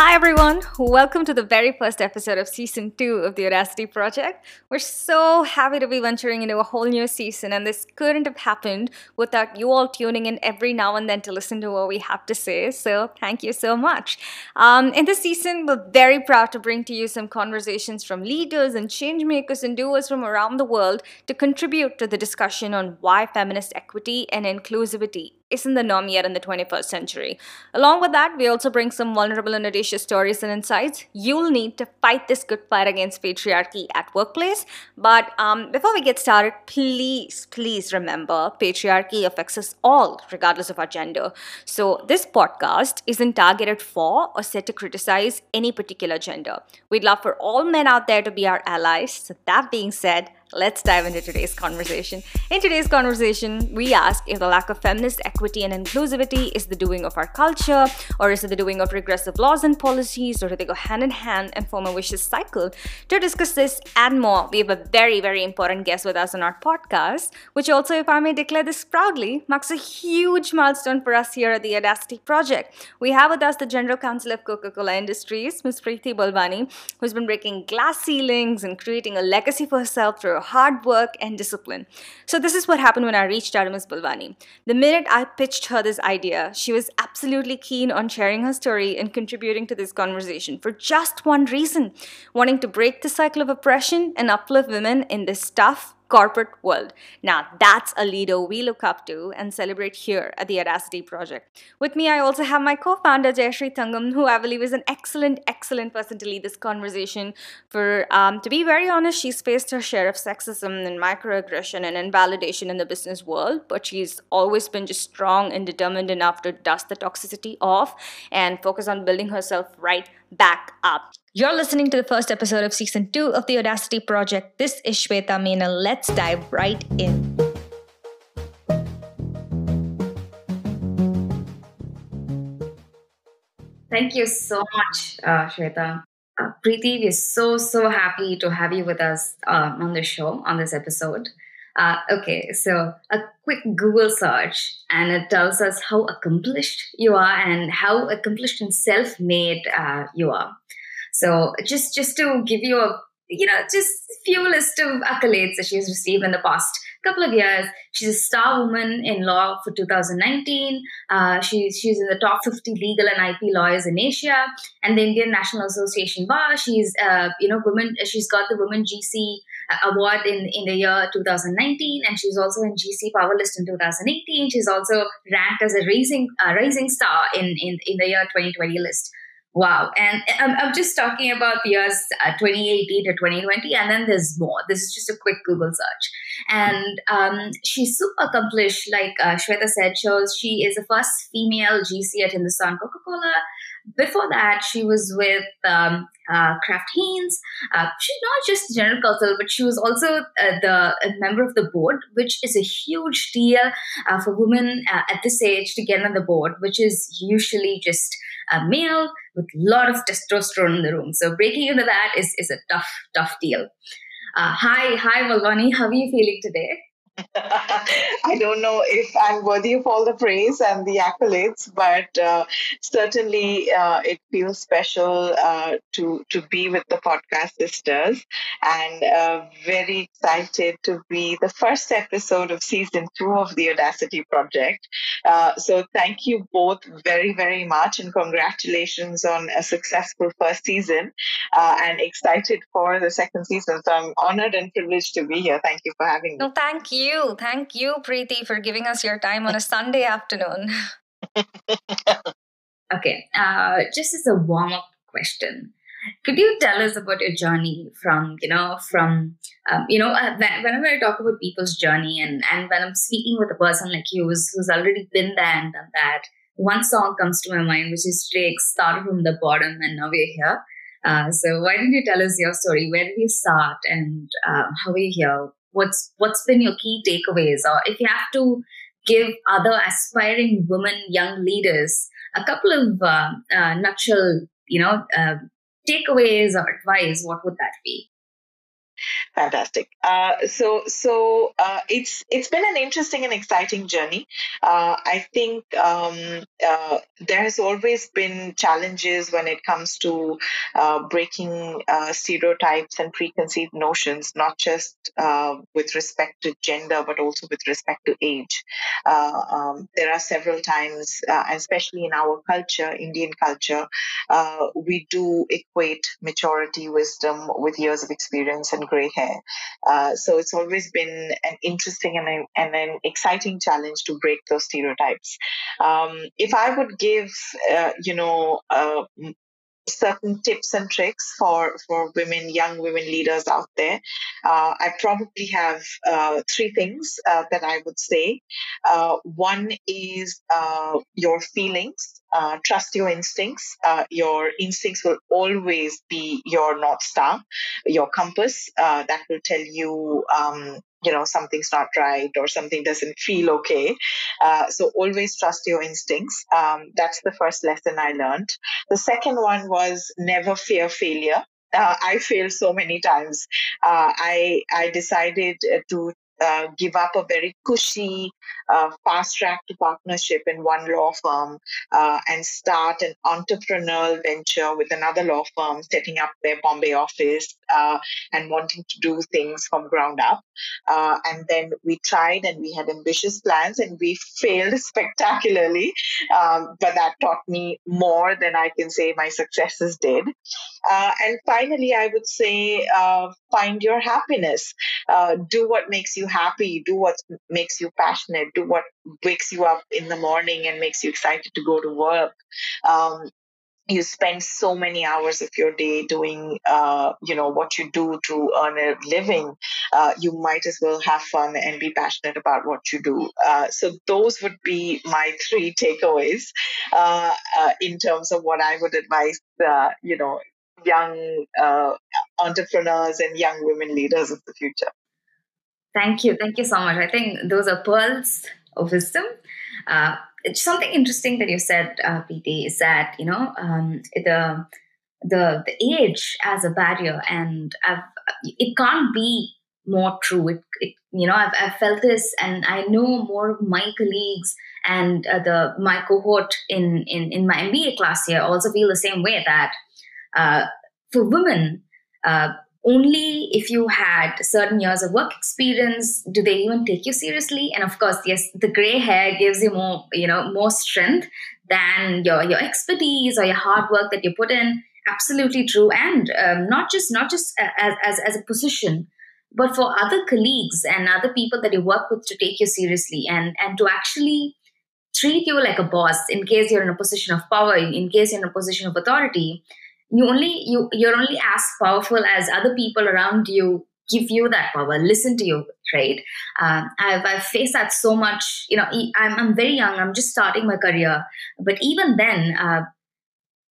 Hi, everyone. Welcome to the very first episode of season two of the Audacity Project. We're so happy to be venturing into a whole new season, and this couldn't have happened without you all tuning in every now and then to listen to what we have to say. So, thank you so much. Um, in this season, we're very proud to bring to you some conversations from leaders and change makers and doers from around the world to contribute to the discussion on why feminist equity and inclusivity isn't the norm yet in the 21st century. Along with that, we also bring some vulnerable and audacious stories and insights you'll need to fight this good fight against patriarchy at workplace. But um, before we get started, please, please remember patriarchy affects us all, regardless of our gender. So this podcast isn't targeted for or set to criticize any particular gender. We'd love for all men out there to be our allies. So that being said, Let's dive into today's conversation. In today's conversation, we ask if the lack of feminist equity and inclusivity is the doing of our culture, or is it the doing of regressive laws and policies, or do they go hand in hand and form a vicious cycle? To discuss this and more, we have a very, very important guest with us on our podcast, which also, if I may declare this proudly, marks a huge milestone for us here at the Audacity Project. We have with us the General Counsel of Coca Cola Industries, Ms. Preeti Balwani, who's been breaking glass ceilings and creating a legacy for herself through hard work and discipline. So, this is what happened when I reached Ms. Balwani. The minute I pitched her this idea, she was absolutely keen on sharing her story and contributing to this conversation for just one reason wanting to break the cycle of oppression and uplift women in this tough, corporate world. Now, that's a leader we look up to and celebrate here at the Audacity Project. With me, I also have my co founder, Jayashree Thangam, who I believe is an excellent, excellent person to lead this conversation. For, um, to be very honest, she's faced her share of sexism and microaggression and invalidation in the business world, but she's always been just strong and determined enough to dust the toxicity off and focus on building herself right back up. You're listening to the first episode of season two of the Audacity Project. This is Shweta Mena. Let's dive right in. Thank you so much, uh, Shweta. Uh, Preeti, we're so, so happy to have you with us uh, on the show, on this episode. Uh, okay, so a quick Google search and it tells us how accomplished you are and how accomplished and self made uh, you are. So just just to give you a you know just few list of accolades that she's received in the past couple of years. She's a star woman in law for 2019. Uh, she's she's in the top 50 legal and IP lawyers in Asia and the Indian National Association Bar. She's uh, you know woman. She's got the Women GC uh, award in in the year 2019, and she's also in GC Power List in 2018. She's also ranked as a rising uh, rising star in, in in the year 2020 list. Wow. And I'm, I'm just talking about the years uh, 2018 to 2020, and then there's more. This is just a quick Google search. And um, she's super accomplished, like uh, Shweta said, shows she is the first female GC at Hindustan Coca Cola. Before that, she was with um, uh, Kraft Heinz. Uh, she's not just general counsel, but she was also uh, the member of the board, which is a huge deal uh, for women uh, at this age to get on the board, which is usually just a male with a lot of testosterone in the room. So breaking into that is, is a tough, tough deal. Uh, hi, hi, Balwani. How are you feeling today? I don't know if I'm worthy of all the praise and the accolades, but uh, certainly uh, it feels special uh, to to be with the podcast sisters, and uh, very excited to be the first episode of season two of the Audacity Project. Uh, so thank you both very very much, and congratulations on a successful first season, uh, and excited for the second season. So I'm honored and privileged to be here. Thank you for having me. No, thank you you. Thank you, Preeti, for giving us your time on a Sunday afternoon. okay, uh, just as a warm up question, could you tell us about your journey from, you know, from, um, you know, uh, whenever I talk about people's journey and, and when I'm speaking with a person like you who's, who's already been there and done that, one song comes to my mind, which is Drake, started from the bottom and now we're here. Uh, so why don't you tell us your story? Where did you start and uh, how are you here? What's what's been your key takeaways? Or if you have to give other aspiring women young leaders a couple of uh, uh, nutshell you know uh, takeaways or advice what would that be Fantastic. Uh, so, so uh, it's it's been an interesting and exciting journey. Uh, I think um, uh, there has always been challenges when it comes to uh, breaking uh, stereotypes and preconceived notions, not just with respect to gender, but also with respect to age. Um, there are several times, especially in our culture, Indian culture, we do equate maturity, wisdom with years of experience and gray hair. Uh, so it's always been an interesting and an, and an exciting challenge to break those stereotypes. Um, if I would give, uh, you know, uh, certain tips and tricks for for women young women leaders out there. Uh, i probably have uh, three things uh, that i would say. Uh, one is uh, your feelings. Uh, trust your instincts. Your instincts will always be your north star your compass that will tell you um, you know something's not right or something doesn't feel okay. Uh, so always trust your instincts. Um, that's the first lesson i learned. The second one was never fear failure. Uh, I failed so many times. Uh, I I decided to uh, give up a very cushy uh, fast track to partnership in one law firm uh, and start an entrepreneurial venture with another law firm, setting up their Bombay office uh, and wanting to do things from ground up. Uh, and then we tried and we had ambitious plans and we failed spectacularly. Um, but that taught me more than I can say my successes did. And finally, I would say find your happiness. do what makes you happy, do what makes you passionate, do what wakes you up in the morning and makes you excited to go to work. Um, you spend so many hours of your day doing uh, you know what you do to earn a living uh, you might as well have fun and be passionate about what you do uh, so those would be my three takeaways uh, uh, in terms of what i would advise uh, you know young entrepreneurs and young women leaders of the future Thank you. Thank you so much. I think those are pearls of wisdom. Uh, something interesting that you said, uh, PT, is that, you know, um, the, the, the age as a barrier and I've, it can't be more true. It, it you know, I've, I've felt this and I know more of my colleagues and uh, the my cohort in, in, in my MBA class here also feel the same way that uh, for women, uh, only if you had certain years of work experience do they even take you seriously? And of course yes the gray hair gives you more you know more strength than your your expertise or your hard work that you put in. Absolutely true. And um, not just not just as, as as a position but for other colleagues and other people that you work with to take you seriously and and to actually treat you like a boss in case you're in a position of power in case you're in a position of authority you only you you're only as powerful as other people around you give you that power. Listen to you right? Um, I've, I've faced that so much you know I'm, I'm very young. I'm just starting my career. But even then uh,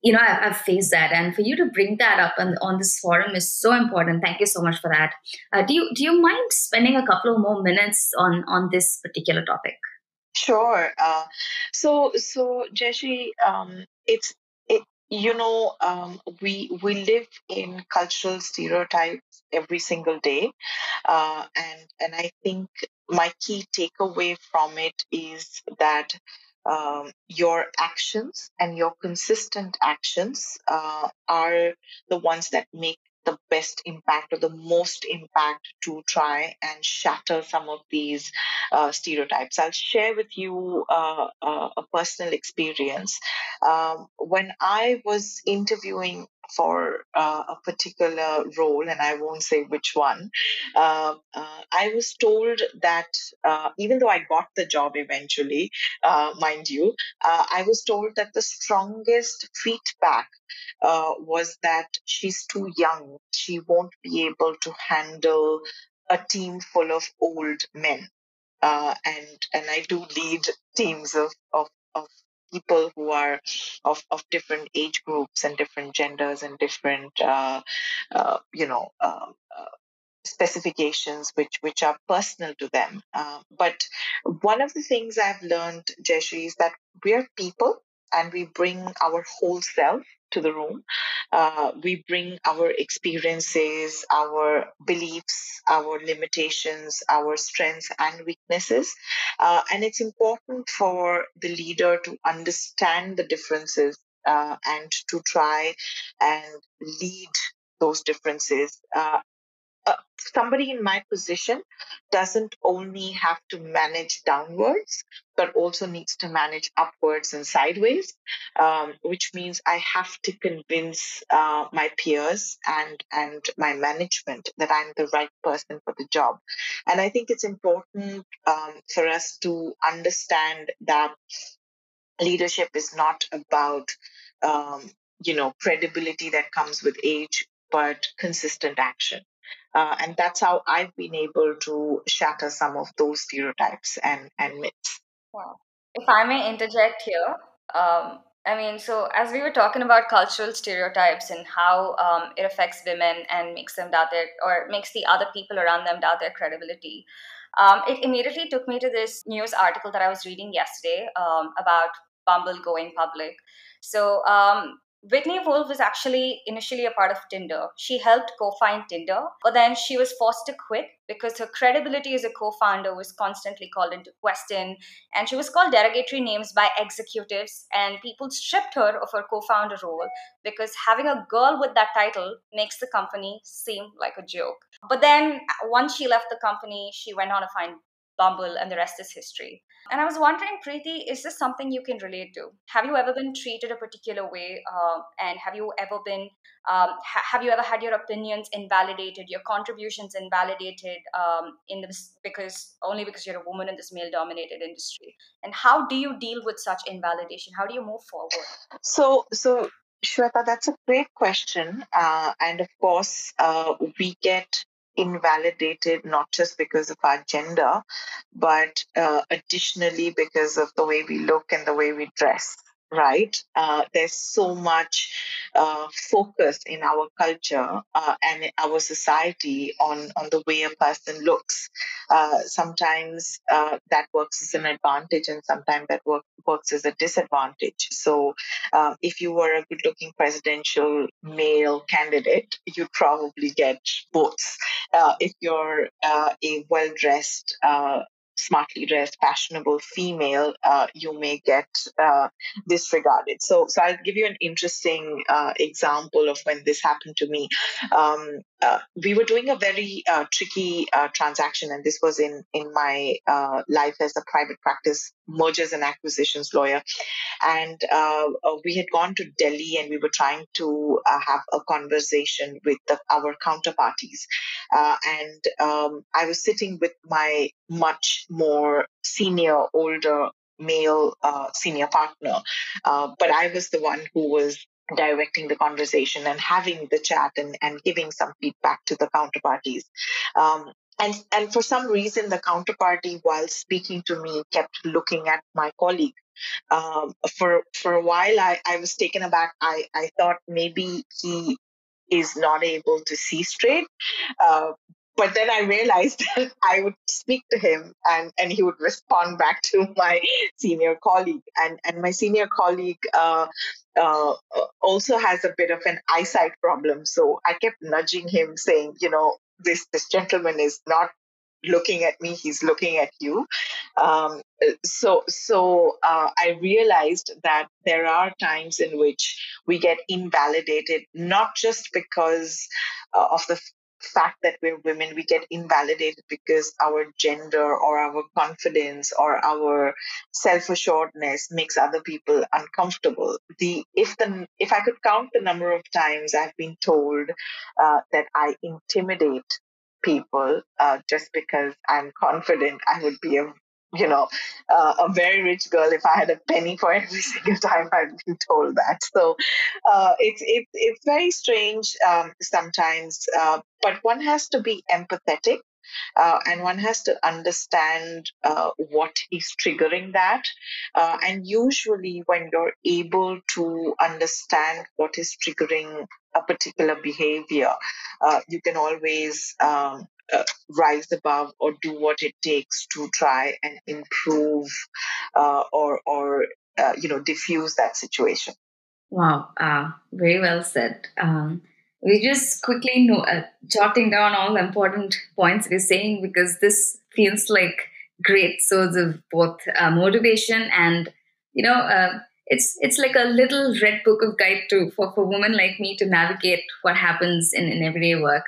you know I've, I've, faced that. And for you to bring that up on, on this forum is so important. Thank you so much for that. Uh, do you do you mind spending a couple of more minutes on on this particular topic? Sure. Uh, so, so Jayashree, um, it's you know um, we we live in cultural stereotypes every single day uh, and and i think my key takeaway from it is that um, your actions and your consistent actions uh, are the ones that make the best impact or the most impact to try and shatter some of these uh, stereotypes. I'll share with you uh, uh, a personal experience. Um, when I was interviewing for uh, a particular role, and I won't say which one, uh, uh, I was told that uh, even though I got the job eventually, uh, mind you, uh, I was told that the strongest feedback was that she's too young. She won't be able to handle a team full of old men. and and I do lead teams of, of, of people who are of, of different age groups and different genders and different uh, uh, you know uh, uh specifications which which are personal to them. Uh, but one of the things i've learned Jayashree is that we're people and we bring our whole self to the room. Uh, we bring our experiences, our beliefs, our limitations, our strengths and weaknesses. Uh, and it's important for the leader to understand the differences uh, and to try and lead those differences uh, somebody in my position doesn't only have to manage downwards, but also needs to manage upwards and sideways, um, which means I have to convince uh, my peers and and my management that I'm the right person for the job. And I think it's important um, for us to understand that leadership is not about um, you know credibility that comes with age, but consistent action. Uh, and that's how I've been able to shatter some of those stereotypes and, and myths. Wow. If I may interject here, um, I mean, so as we were talking about cultural stereotypes and how um, it affects women and makes them doubt their, or makes the other people around them doubt their credibility, um, it immediately took me to this news article that I was reading yesterday um, about Bumble going public. So um, Whitney Wolfe was actually initially a part of Tinder. She helped co found Tinder, but then she was forced to quit because her credibility as a co founder was constantly called into question. And she was called derogatory names by executives, and people stripped her of her co founder role because having a girl with that title makes the company seem like a joke. But then once she left the company, she went on to find Bumble, and the rest is history. And I was wondering, Preeti, is this something you can relate to? Have you ever been treated a particular way? Uh, and have you ever been, um, ha- have you ever had your opinions invalidated, your contributions invalidated um, in this because only because you're a woman in this male dominated industry? And how do you deal with such invalidation? How do you move forward? So, so Shweta, that's a great question. Uh, and of course, uh, we get invalidated not just because of our gender, but uh, additionally because of the way we look and the way we dress right? Uh, there's so much uh, focus in our culture uh, and our society on, on the way a person looks. Uh, sometimes uh, that works as an advantage, and sometimes that work, works as a disadvantage. So, uh, if you were a good looking presidential male candidate, you'd probably get votes. if you're a well dressed smartly dressed, fashionable female, uh, you may get uh, disregarded. So, so I'll give you an interesting uh, example of when this happened to me. Um, uh, we were doing a very uh, tricky uh, transaction, and this was in in my life as a private practice mergers and acquisitions lawyer. And we had gone to Delhi, and we were trying to have a conversation with the, our counterparties. and um, I was sitting with my much more senior, older male uh, senior partner. Uh, but I was the one who was directing the conversation and having the chat and, and giving some feedback to the counterparties. Um, and, and for some reason, the counterparty, while speaking to me, kept looking at my colleague. Um, for for a while, I, I was taken aback. I, I thought maybe he is not able to see straight. Uh, but then I realized that I would speak to him and, and he would respond back to my senior colleague. And, and my senior colleague uh, uh, also has a bit of an eyesight problem. So I kept nudging him, saying, you know, this, this gentleman is not looking at me he's looking at you. Um, so so uh, i realized that there are times in which we get invalidated not just because uh, of the fact that we're women we get invalidated because our gender or our confidence or our self-assuredness makes other people uncomfortable. The if the if i could count the number of times i've been told uh, that i intimidate people uh, just because i'm confident i would be a you know, uh, a very rich girl if I had a penny for every single time I'd been told that. So uh, it's it's it's very strange um, sometimes, uh, but one has to be empathetic. Uh, and one has to understand uh, what is triggering that. Uh, and usually, when you're able to understand what is triggering a particular behavior, you can always um, uh, rise above or do what it takes to try and improve uh, or or uh, you know diffuse that situation Wow, uh, very well said. Um, we just quickly know, uh, jotting down all the important points we're saying because this feels like great source of both uh, motivation and you know it's it's like a little red book of guide to for, for women like me to navigate what happens in, in everyday work.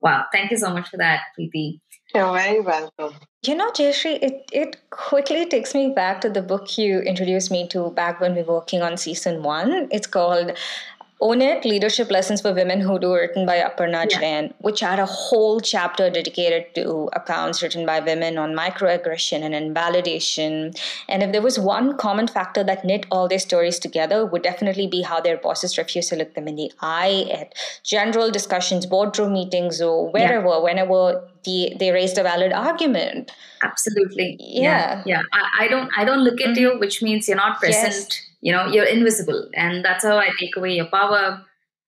Wow, thank you so much for that, Preeti. You're very welcome. You know, Jayashree, it, it quickly takes me back to the book you introduced me to back when we were working on season one. It's called own It Leadership Lessons for Women Who Do, written by Aparna yeah. Jain, which had a whole chapter dedicated to accounts written by women on microaggression and invalidation. And if there was one common factor that knit all their stories together, would definitely be how their bosses refused to look them in the eye at general discussions, boardroom meetings, or wherever, yeah. whenever the, they raised a valid argument. Absolutely. Yeah. Yeah. yeah. I, I, don't I don't look at mm-hmm. you, which means you're not present. Yes you know you're invisible. And that's how i take away your power.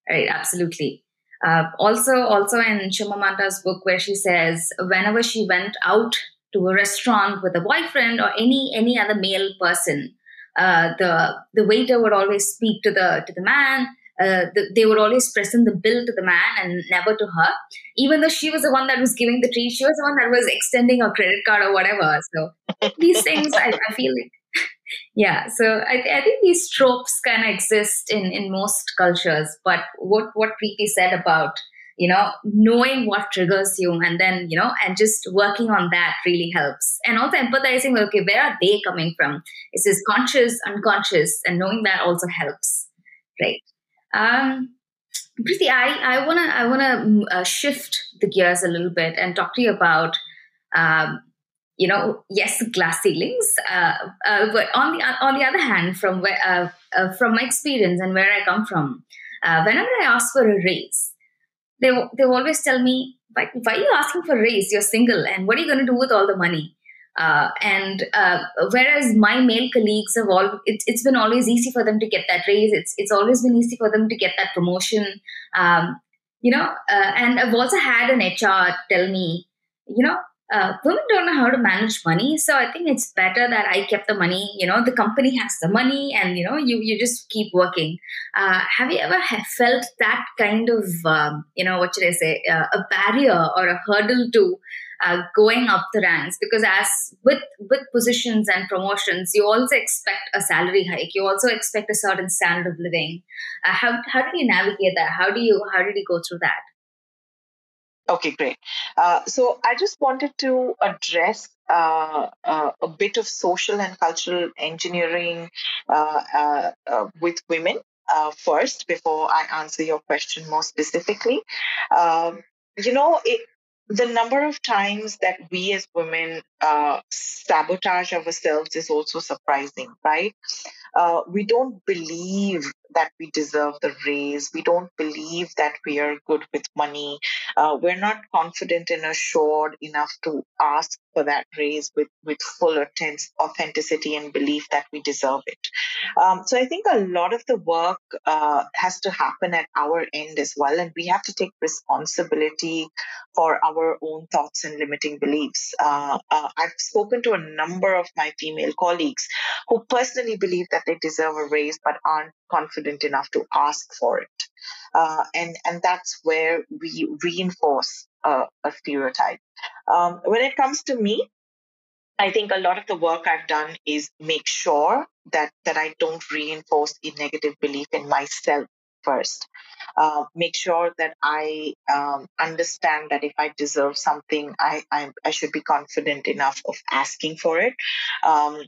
Right absolutely. Uh, also also in Chimamanda's book where she says whenever she went out to a restaurant with a boyfriend or any any other male person uh, the the waiter would always speak to the to the man. Uh, the, they would always present the bill to the man and never to her. Even though she was the one that was giving the treat she was the one that was extending her credit card or whatever. So these things I, I feel like yeah so I, I think these tropes kind of exist in in most cultures but what what preeti said about you know knowing what triggers you and then you know and just working on that really helps. And also empathizing okay where are they coming from? Is this conscious unconscious? And knowing that also helps right? Um Preeti, I, I wanna I wanna mm, uh, shift the gears a little bit and talk to you about um, you know, yes, glass ceilings. Uh, uh, but on the on the other hand, from where uh, uh from my experience and where I come from, uh, whenever I ask for a raise, they they always tell me, why, why, are you asking for a raise? You're single, and what are you going to do with all the money?" Uh, and whereas my male colleagues have all, it, has been always easy for them to get that raise. It's it's always been easy for them to get that promotion. Um, you know, and I've also had an HR tell me, you know, uh, women don't know how to manage money so i think it's better that i kept the money you know the company has the money and you know you you just keep working. Uh, have you ever felt that kind of um, you know what should i say uh, a barrier or a hurdle to uh, going up the ranks? Because as with with positions and promotions you also expect a salary hike. You also expect a certain standard of living. Uh, how, how did you navigate that? How do you how did you go through that Okay, great. Uh, so I just wanted to address uh, uh, a bit of social and cultural engineering uh, uh, uh, with women first before I answer your question more specifically. Um, you know, it, the number of times that we as women sabotage ourselves is also surprising, right? We don't believe that we deserve the raise. We don't believe that we are good with money. Uh, we're not confident and assured enough to ask for that raise with, with full authenticity and belief that we deserve it. Um, so I think a lot of the work uh, has to happen at our end as well, and we have to take responsibility for our own thoughts and limiting beliefs. Uh, uh I've spoken to a number of my female colleagues who personally believe that they deserve a raise but aren't confident enough to ask for it. Uh, and, and that's where we reinforce a, a stereotype. Um, when it comes to me, I think a lot of the work I've done is make sure that, that I don't reinforce a negative belief in myself first. Uh, make sure that I um, understand that if I deserve something, I, I, I should be confident enough of asking for it. Um,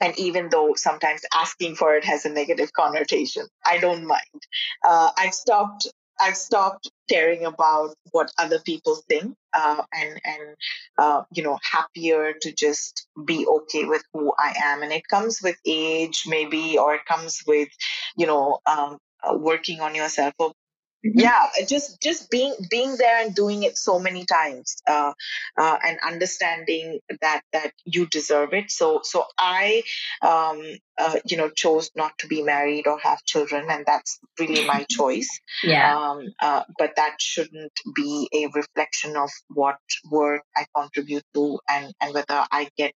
and even though sometimes asking for it has a negative connotation i don't mind uh, i've stopped i've stopped caring about what other people think uh, and and uh, you know happier to just be okay with who i am and it comes with age maybe or it comes with you know um, working on yourself or. yeah just just being being there and doing it so many times uh, uh, and understanding that that you deserve it. So so i um, uh, you know chose not to be married or have children and that's really my choice. Yeah. Um, uh, but that shouldn't be a reflection of what work i contribute to and and whether i get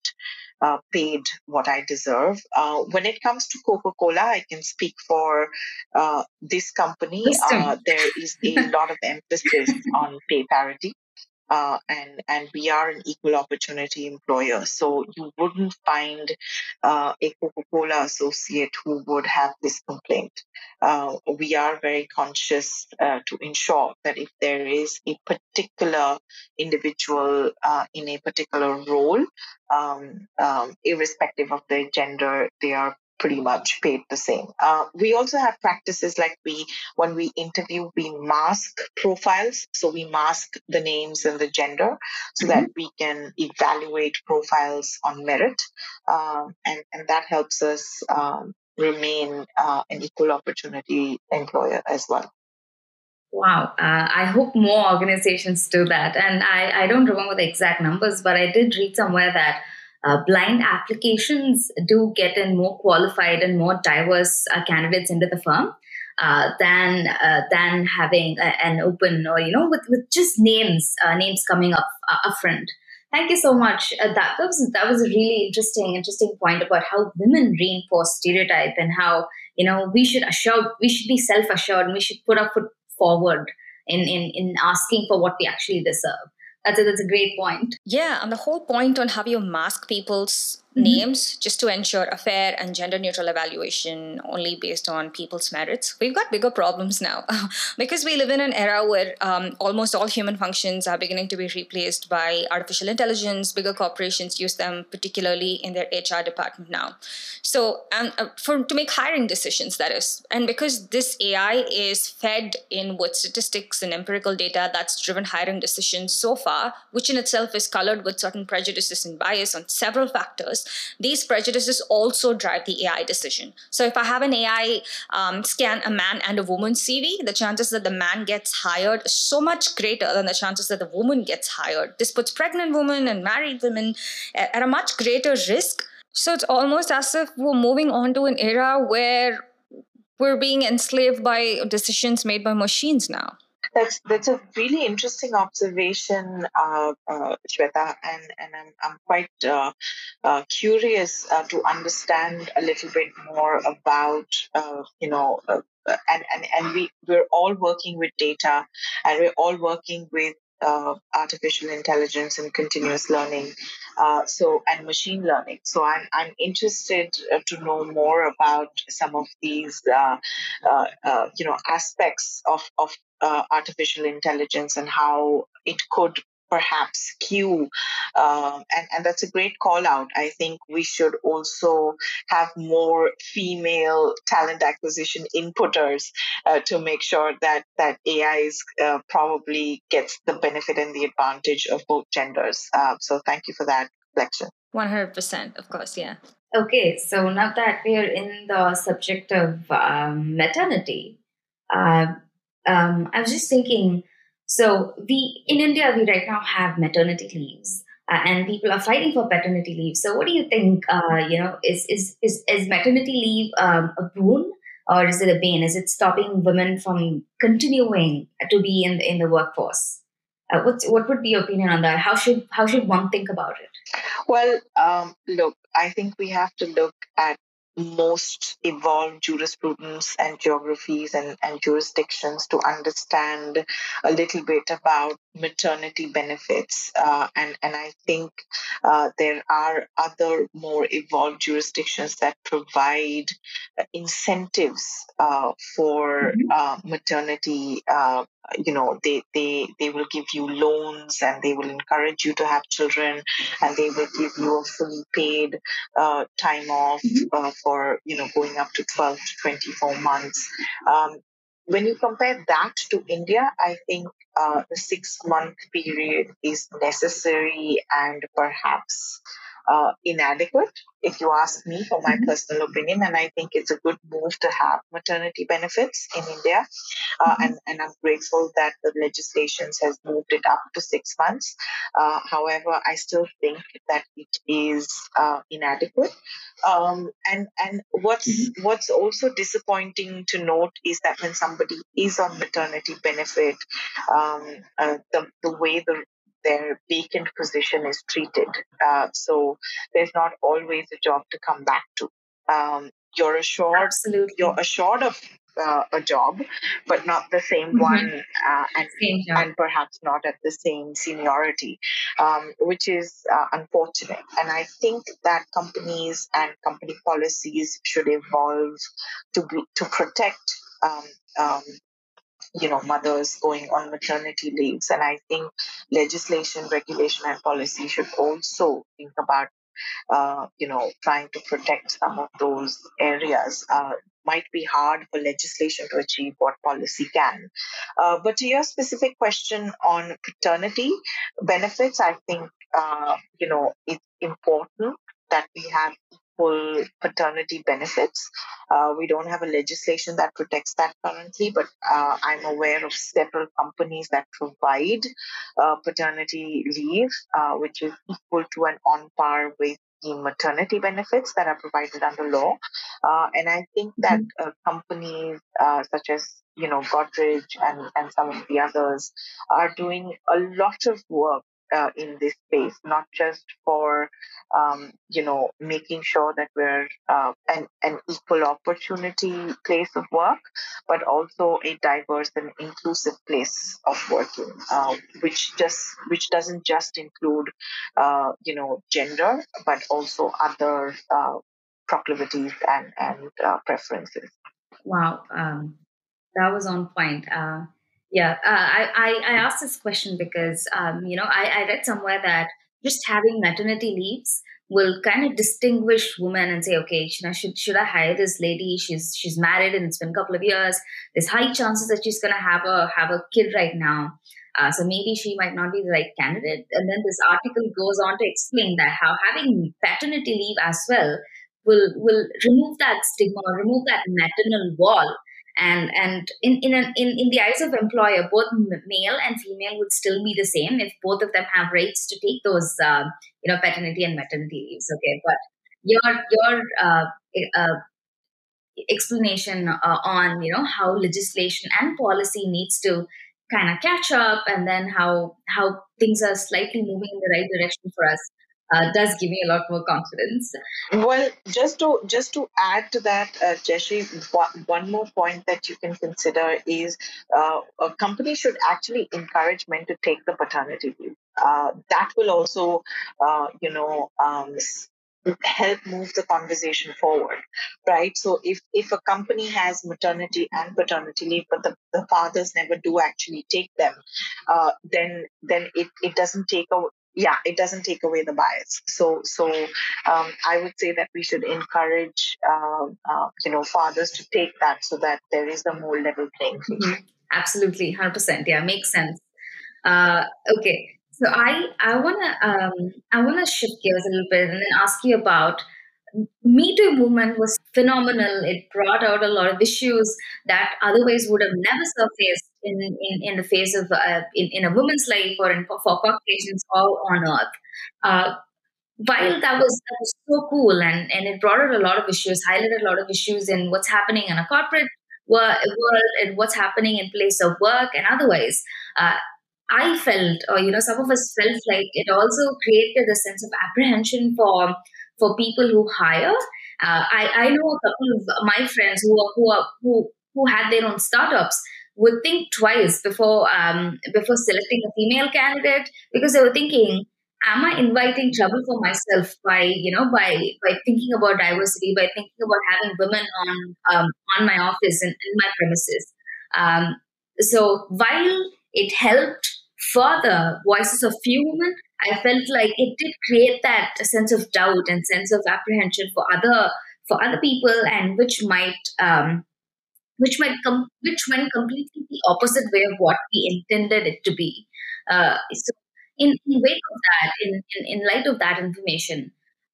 uh, paid what I deserve. Uh, when it comes to Coca Cola, I can speak for uh, this company. Uh, there is a lot of emphasis on pay parity uh, and and we are an equal opportunity employer. So you wouldn't find uh, a Coca-Cola associate who would have this complaint. Uh, we are very conscious uh, to ensure that if there is a particular individual uh, in a particular role, um, um, irrespective of their gender, they are pretty much paid the same. Uh, we also have practices like we, when we interview, we mask profiles. So we mask the names and the gender so mm-hmm. that we can evaluate profiles on merit. Um, and, and that helps us um, remain uh, an equal opportunity employer as well. Wow. Uh, I hope more organizations do that. And I, I don't remember the exact numbers, but I did read somewhere that uh, blind applications do get in more qualified and more diverse uh, candidates into the firm uh, than uh, than having a, an open or you know with, with just names uh, names coming up uh, upfront. Thank you so much. that, that was that was a really interesting interesting point about how women reinforce stereotype and how you know we should assure we should be self assured and we should put our foot forward in, in in asking for what we actually deserve. That's a, that's a great point. Yeah, and the whole point on how you mask people's mm-hmm. names just to ensure a fair and gender neutral evaluation only based on people's merits. We've got bigger problems now because we live in an era where um, almost all human functions are beginning to be replaced by artificial intelligence. Bigger corporations use them, particularly in their HR department now. So, uh, for to make hiring decisions, that is, and because this AI is fed in with statistics and empirical data that's driven hiring decisions so far, which in itself is colored with certain prejudices and bias on several factors these prejudices also drive the AI decision. So if I have an AI um, scan a man and a woman's CV, the chances that the man gets hired is so much greater than the chances that the woman gets hired. This puts pregnant women and married women at a much greater risk. So it's almost as if we're moving on to an era where we're being enslaved by decisions made by machines now. That's that's a really interesting observation, uh, uh, Shweta, and and I'm I'm quite uh, uh curious uh, to understand a little bit more about uh, you know. and, and and we we're all working with data and we're all working with uh, artificial intelligence and continuous learning uh, so and machine learning so i'm, I'm interested to know more about some of these you know aspects of, of uh, artificial intelligence and how it could perhaps skew um, and, and that's a great call out. I think we should also have more female talent acquisition inputters uh, to make sure that that ai is uh, probably gets the benefit and the advantage of both genders. Uh, so thank you for that reflection. 100% of course yeah. Okay so now that we're in the subject of um, maternity uh, um, I was just thinking. So we in India we right now have maternity leaves, uh, and people are fighting for paternity leave. So what do you think? Uh, you know, is is is is maternity leave um, a boon or is it a bane? Is it stopping women from continuing to be in in the workforce? Uh, what's what would be your opinion on that? How should how should one think about it? Well, um, look, I think we have to look at most evolved jurisprudence and geographies and, and jurisdictions to understand a little bit about maternity benefits. Uh, and, and I think uh, there are other more evolved jurisdictions that provide uh, incentives uh, for mm-hmm. Uh, maternity uh, you know they they they will give you loans and they will encourage you to have children and they will give you a fully paid uh, time off mm-hmm. uh, for you know going up to 12 to 24 months um, when you compare that to India, I think uh, the six month period is necessary and perhaps uh, inadequate, if you ask me, for my mm-hmm. personal opinion. And I think it's a good move to have maternity benefits in India. Uh, mm-hmm. and, and I'm grateful that the legislations has moved it up to six months. Uh, however, I still think that it is uh, inadequate. Um, and and what's mm-hmm. what's also disappointing to note is that when somebody is on maternity benefit, um, uh, the the way the their vacant position is treated. Uh, so there's not always a job to come back to. Um, you're assured Absolutely. you're assured of uh, a job, but not the same mm-hmm. one, uh, and same and perhaps not at the same seniority, um, which is uh, unfortunate. And I think that companies and company policies should evolve to be to protect. Um, um, you know mothers going on maternity leaves and i think legislation regulation and policy should also think about uh, you know, trying to protect some of those areas uh, might be hard for legislation to achieve what policy can. Uh, but to your specific question on paternity benefits, I think, uh, you know, it's important that we have full paternity benefits. Uh, we don't have a legislation that protects that currently, but uh, I'm aware of several companies that provide uh, paternity leave, uh, which is equal to and on par with the maternity benefits that are provided under law. Uh, and I think that mm-hmm. uh, companies such as you know Godrej and, and some of the others are doing a lot of work uh, in this space, not just for um, you know making sure that we're uh, an, an equal opportunity place of work, but also a diverse and inclusive place of working, uh, which just which doesn't just include uh, you know gender, but also other uh, proclivities and and uh, preferences. Wow, um, that was on point. Yeah, uh, I, I, I asked this question because um, you know I, I read somewhere that just having maternity leaves will kind of distinguish women and say, okay, should I, should, should I hire this lady? She's she's married and it's been a couple of years. There's high chances that she's gonna have a have a kid right now. Uh, so maybe she might not be the right candidate. And then this article goes on to explain that how having paternity leave as well will will remove that stigma, remove that maternal wall and and in in, an, in in the eyes of employer both male and female would still be the same if both of them have rights to take those uh, you know paternity and maternity leaves okay? But your your uh, uh, explanation uh, on you know how legislation and policy needs to kind of catch up and then how how things are slightly moving in the right direction for us uh, does give me a lot more confidence. Well, just to just to add to that, uh, Jeshi, one more point that you can consider is uh, a company should actually encourage men to take the paternity leave. Uh, that will also, uh, you know, um, help move the conversation forward right so if if a company has maternity and paternity leave but the, the fathers never do actually take them uh, then then it, it doesn't take a yeah it doesn't take away the bias. So so um, i would say that we should encourage uh, uh, you know fathers to take that so that there is a more level playing field. Mm-hmm. absolutely 100% yeah makes sense. Uh, okay. So i i want to um, i want to shift gears a little bit and then ask you about Me Too movement was phenomenal. It brought out a lot of issues that otherwise would have never surfaced in, in, in the face of uh, in, in a woman's life or in, for Caucasians all on earth. Uh, while that was that was so cool and, and it brought out a lot of issues, highlighted a lot of issues in what's happening in a corporate world and what's happening in place of work and otherwise. Uh, I felt, or you know, some of us felt like it also created a sense of apprehension for for people who hire. Uh, I, I know a couple of my friends who are, who are, who who had their own startups would think twice before um, before selecting a female candidate because they were thinking, am I inviting trouble for myself by you know by by thinking about diversity, by thinking about having women on um, on my office and in my premises. Um, so while it helped further voices of few women, I felt like it did create that sense of doubt and sense of apprehension for other for other people, and which might um, which might com- which went completely the opposite way of what we intended it to be. Uh, so, in, in wake of that, in, in, in light of that information,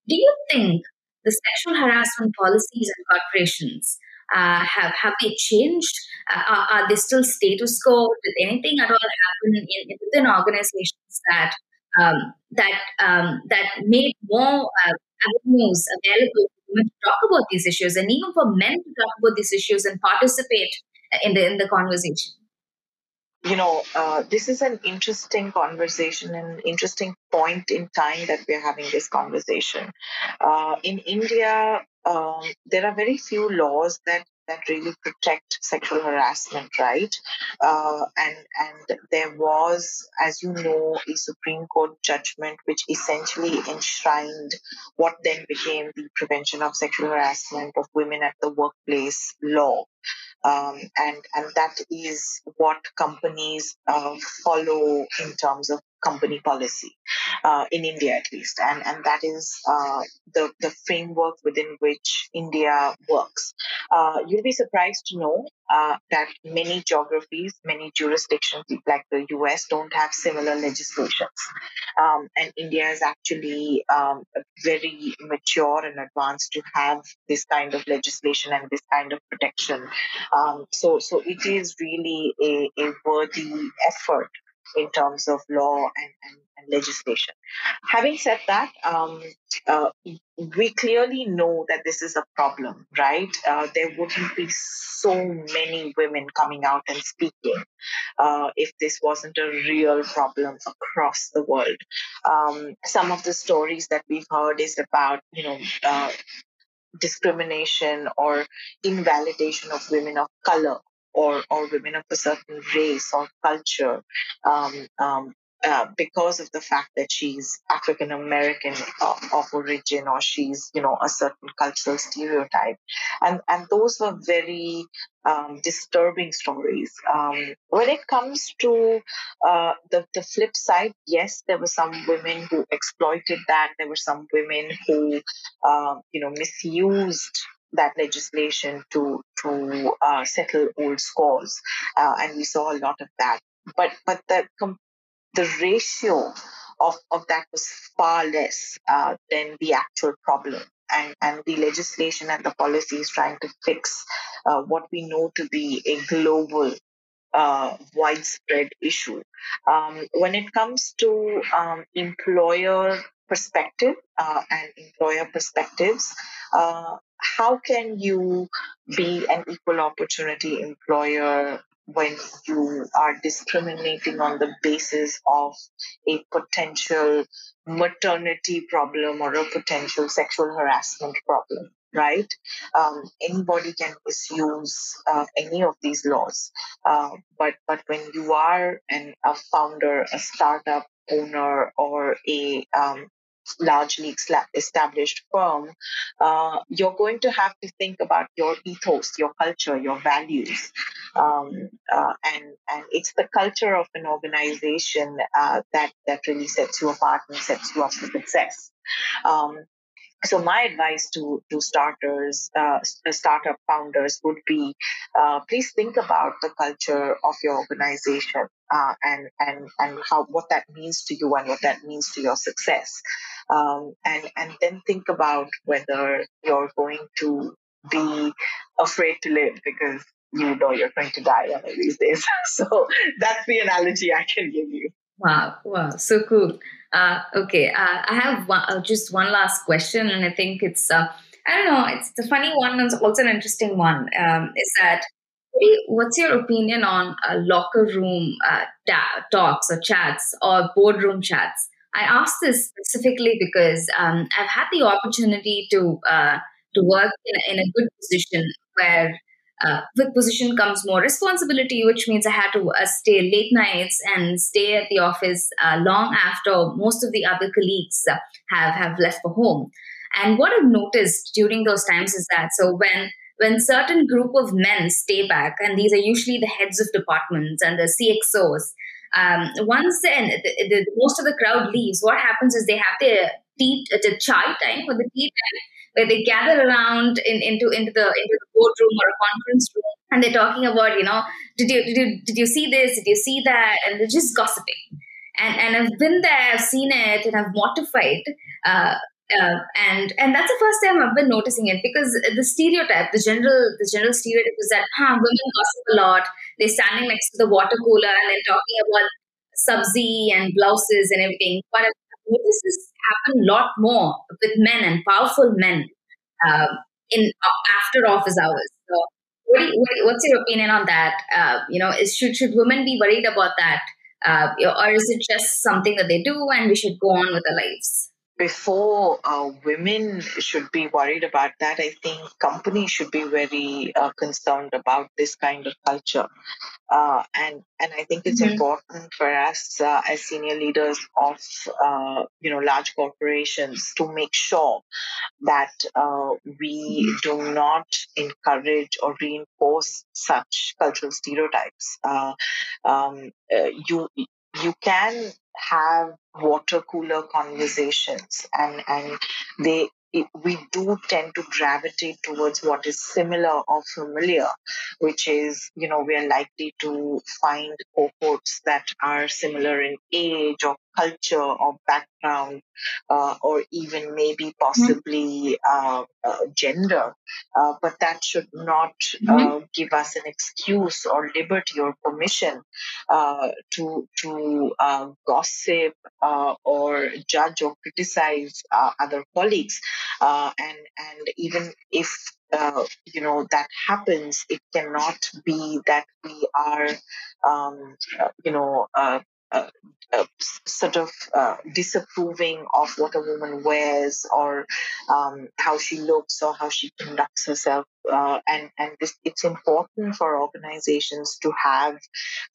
do you think the sexual harassment policies and corporations uh, have have they changed? Uh, are, are, they still status quo? Did anything at all happen in, within organizations that um, that um, that made more uh, avenues available for women to talk about these issues, and even for men to talk about these issues and participate in the in the conversation. you know, uh, this is an interesting conversation, an interesting point in time that we're having this conversation. Uh, in India, um, there are very few laws that that really protect sexual harassment, right? Uh, and and there was, as you know, a Supreme Court judgment which essentially enshrined what then became the Prevention of Sexual Harassment of Women at the Workplace law um, and and that is what companies uh, follow in terms of company policy uh, in India at least, and and that is uh, the the framework within which India works. Uh, you'll be surprised to know uh, that many geographies, many jurisdictions like the US don't have similar legislations. Um, and India is actually um, very mature and advanced to have this kind of legislation and this kind of protection. Um, so, so it is really a, a worthy effort in terms of law and, and, and legislation. Having said that, um, uh, we clearly know that this is a problem, right? Uh, there wouldn't be so many women coming out and speaking uh, if this wasn't a real problem across the world. Um, some of the stories that we've heard is about, you know, uh, discrimination or invalidation of women of color or, or women of a certain race or culture um, um, uh, because of the fact that she's African American of, of, origin or she's you know a certain cultural stereotype, and and those were very um, disturbing stories. Um, when it comes to uh, the the flip side, yes, there were some women who exploited that. There were some women who uh, you know misused that legislation to to uh, settle old scores, uh, and we saw a lot of that. But but the the ratio of, of that was far less uh, than the actual problem. And, and the legislation and the policy is trying to fix uh, what we know to be a global uh, widespread issue. Um, when it comes to um, employer perspective uh, and employer perspectives, uh, how can you be an equal opportunity employer when you are discriminating on the basis of a potential maternity problem or a potential sexual harassment problem right? Um, anybody can misuse uh, any of these laws. Uh, but but when you are an, a founder a startup owner or a um, largely established firm, uh, you're going to have to think about your ethos, your culture, your values, um, uh, and and it's the culture of an organization uh, that that really sets you apart and sets you up for success. Um, so my advice to to starters uh, startup founders would be uh, please think about the culture of your organization uh, and and and how what that means to you and what that means to your success. Um, and and then think about whether you're going to be afraid to live because you know you're going to die one of these days. So that's the analogy i can give you Wow, wow, so cool. Uh, okay, uh, I have one, uh, just one last question, and I think it's uh, I don't know, it's a funny one, and also an interesting one. Um, is that what's your opinion on uh, locker room uh, ta- talks or chats or boardroom chats? I ask this specifically because um, I've had the opportunity to to work in in a good position where uh, with position comes more responsibility, which means I had to uh, stay late nights and stay at the office uh, long after most of the other colleagues uh, have have left for home. And what I've noticed during those times is that so when when certain group of men stay back, and these are usually the heads of departments and the CXOs, um, once then the, the, most of the crowd leaves, what happens is they have their tea, the chai time for the tea time where they gather around in, into into the into the boardroom or a conference room and they're talking about you know did you did you did you see this did you see that and they're just gossiping and and I've been there I've seen it and I've mortified uh, uh, and and that's the first time I've been noticing it because the stereotype, the general the general stereotype is that huh, women gossip a lot. They're standing next to the water cooler and they're talking about sabzi and blouses and everything. But I've noticed this has happened a lot more with men and powerful men uh, in uh, after office hours. So what, you, what what's your opinion on that? Uh, you know, is, should should women be worried about that, uh, or is it just something that they do and we should go on with our lives? Before uh, women should be worried about that, I think companies should be very uh, concerned about this kind of culture. Uh, and and I think it's mm-hmm. important for us uh, as senior leaders of uh, you know large corporations to make sure that uh, we do not encourage or reinforce such cultural stereotypes. Um, you you can have water cooler conversations and and they we do tend to gravitate towards what is similar or familiar, which is, you know, we are likely to find cohorts that are similar in age or culture or background, uh, or even maybe mm-hmm. possibly uh, uh, gender. Uh, but that should not uh, mm-hmm. give us an excuse or liberty or permission uh, to to gossip or judge or criticize other colleagues. and and even if uh, you know that happens it cannot be that we are um, uh, you know uh, uh, sort of uh, disapproving of what a woman wears or um, how she looks or how she conducts herself. Uh, and and this, it's important for organizations to have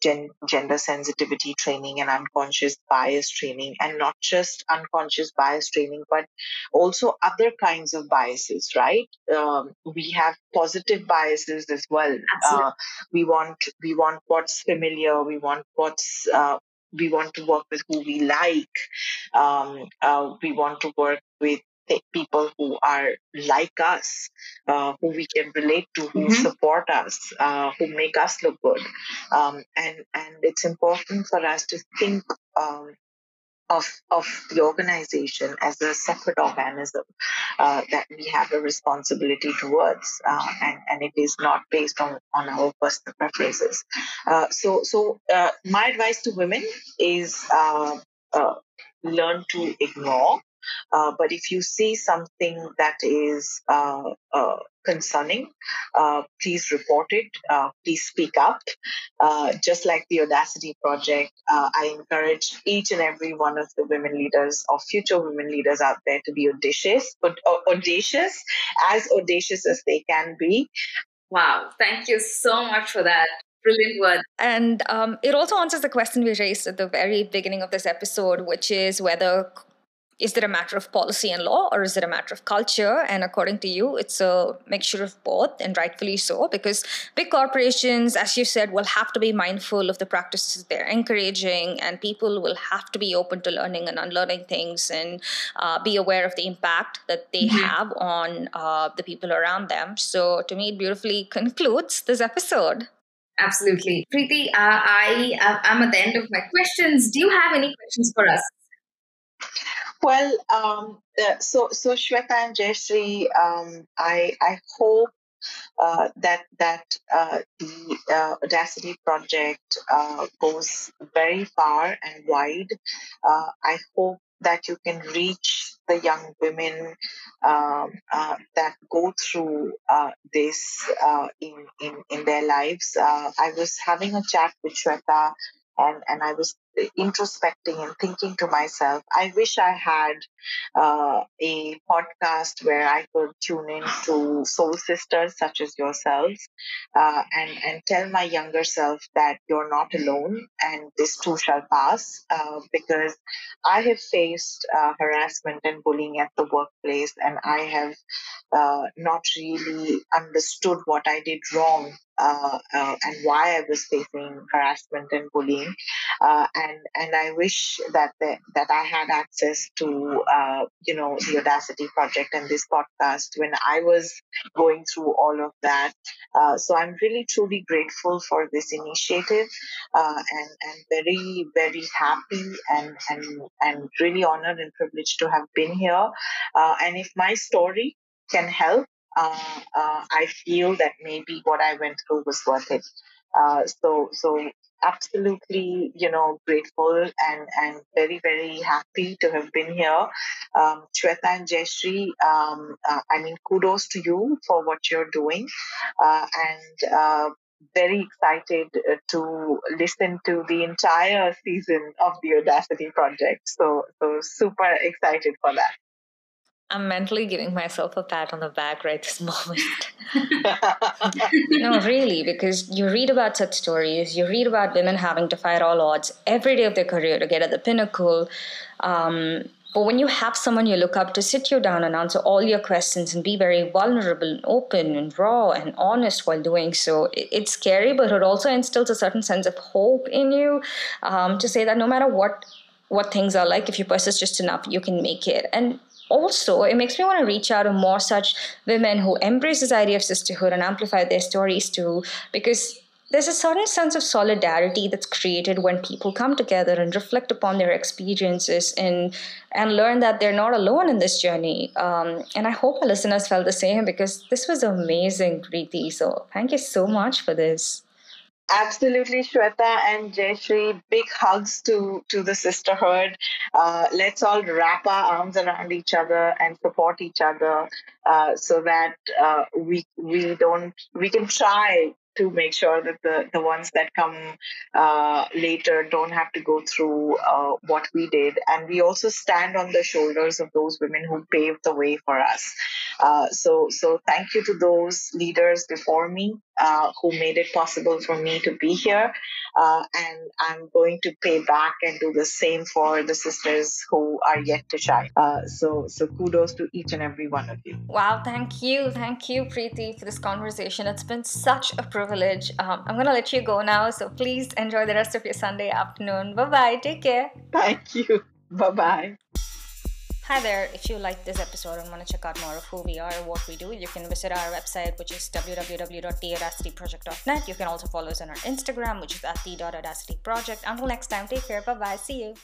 gen- gender sensitivity training and unconscious bias training, and not just unconscious bias training, but also other kinds of biases. Right? Um, we have positive biases as well. Uh, we want we want what's familiar. We want what's uh, we want to work with who we like. Um, uh, we want to work with people who are like us, uh, who we can relate to, who mm-hmm. support us, uh, who make us look good. Um, and and it's important for us to think um, of, of the organization as a separate organism uh, that we have a responsibility towards, uh, and, and it is not based on, on our personal preferences. Uh, so, so uh, my advice to women is uh, uh, learn to ignore uh, but if you see something that is uh, uh, concerning, uh, please report it. Uh, please speak up. Uh, just like the Audacity Project, I encourage each and every one of the women leaders or future women leaders out there to be audacious, but audacious, as audacious as they can be. Wow, thank you so much for that brilliant word. And um, it also answers the question we raised at the very beginning of this episode, which is whether is it a matter of policy and law or is it a matter of culture and according to you it's a mixture of both and rightfully so because big corporations as you said will have to be mindful of the practices they're encouraging and people will have to be open to learning and unlearning things and uh, be aware of the impact that they mm-hmm. have on uh, the people around them so to me it beautifully concludes this episode Absolutely. Preeti, uh, I, I'm at the end of my questions. Do you have any questions for us? Well, um, so so Shweta and Jayashree, um, I I hope uh, that that uh, the uh, Audacity project uh, goes very far and wide. Uh, I hope that you can reach the young women um, uh, that go through this in, in in their lives. I was having a chat with Shweta and and I was introspecting and thinking to myself, I wish I had uh, a podcast where I could tune in to soul sisters such as yourselves uh, and and tell my younger self that you're not alone and this too shall pass uh, because I have faced uh, harassment and bullying at the workplace and I have uh, not really understood what I did wrong uh, uh, and why I was facing harassment and bullying. Uh, and and I wish that the, that I had access to uh, you know the Audacity project and this podcast when I was going through all of that. Uh, so I'm really truly grateful for this initiative and and very very happy and and and really honored and privileged to have been here. and if my story can help uh, uh, I feel that maybe what I went through was worth it. Uh, so, so absolutely, you know, grateful and, and very, very happy to have been here. Um, Shweta and Jayashree, um, uh, I mean, kudos to you for what you're doing. Uh, and uh, very excited uh, to listen to the entire season of the Audacity project. So, so super excited for that. I'm mentally giving myself a pat on the back right this moment. no, really, because you read about such stories, you read about women having to fight all odds every day of their career to get at the pinnacle. Um, but when you have someone you look up to sit you down and answer all your questions and be very vulnerable and open and raw and honest while doing so, it's scary, but it also instills a certain sense of hope in you um, to say that no matter what what things are like, if you persist just enough, you can make it. And also, it makes me want to reach out to more such women who embrace this idea of sisterhood and amplify their stories too, because there's a certain sense of solidarity that's created when people come together and reflect upon their experiences and and learn that they're not alone in this journey. Um, and I hope our listeners felt the same because this was amazing, Preeti. So thank you so much for this. Absolutely, Shweta and Jayashree. Big hugs to to the sisterhood. Uh, let's all wrap our arms around each other and support each other, uh, so that uh, we we don't we can try to make sure that the, the ones that come uh, later don't have to go through uh, what we did. And we also stand on the shoulders of those women who paved the way for us. Uh, so, so thank you to those leaders before me uh, who made it possible for me to be here. Uh, and I'm going to pay back and do the same for the sisters who are yet to shine. Uh, so, so kudos to each and every one of you. Wow, thank you, thank you, Preeti, for this conversation. It's been such a privilege. Um, I'm gonna let you go now, so please enjoy the rest of your Sunday afternoon. Bye bye. Take care. Thank you. Bye bye. Hi there. If you like this episode and want to check out more of who we are and what we do, you can visit our website, which is www.theaudacityproject.net. You can also follow us on our Instagram, which is at the.audacityproject. Until next time, take care. Bye bye. See you.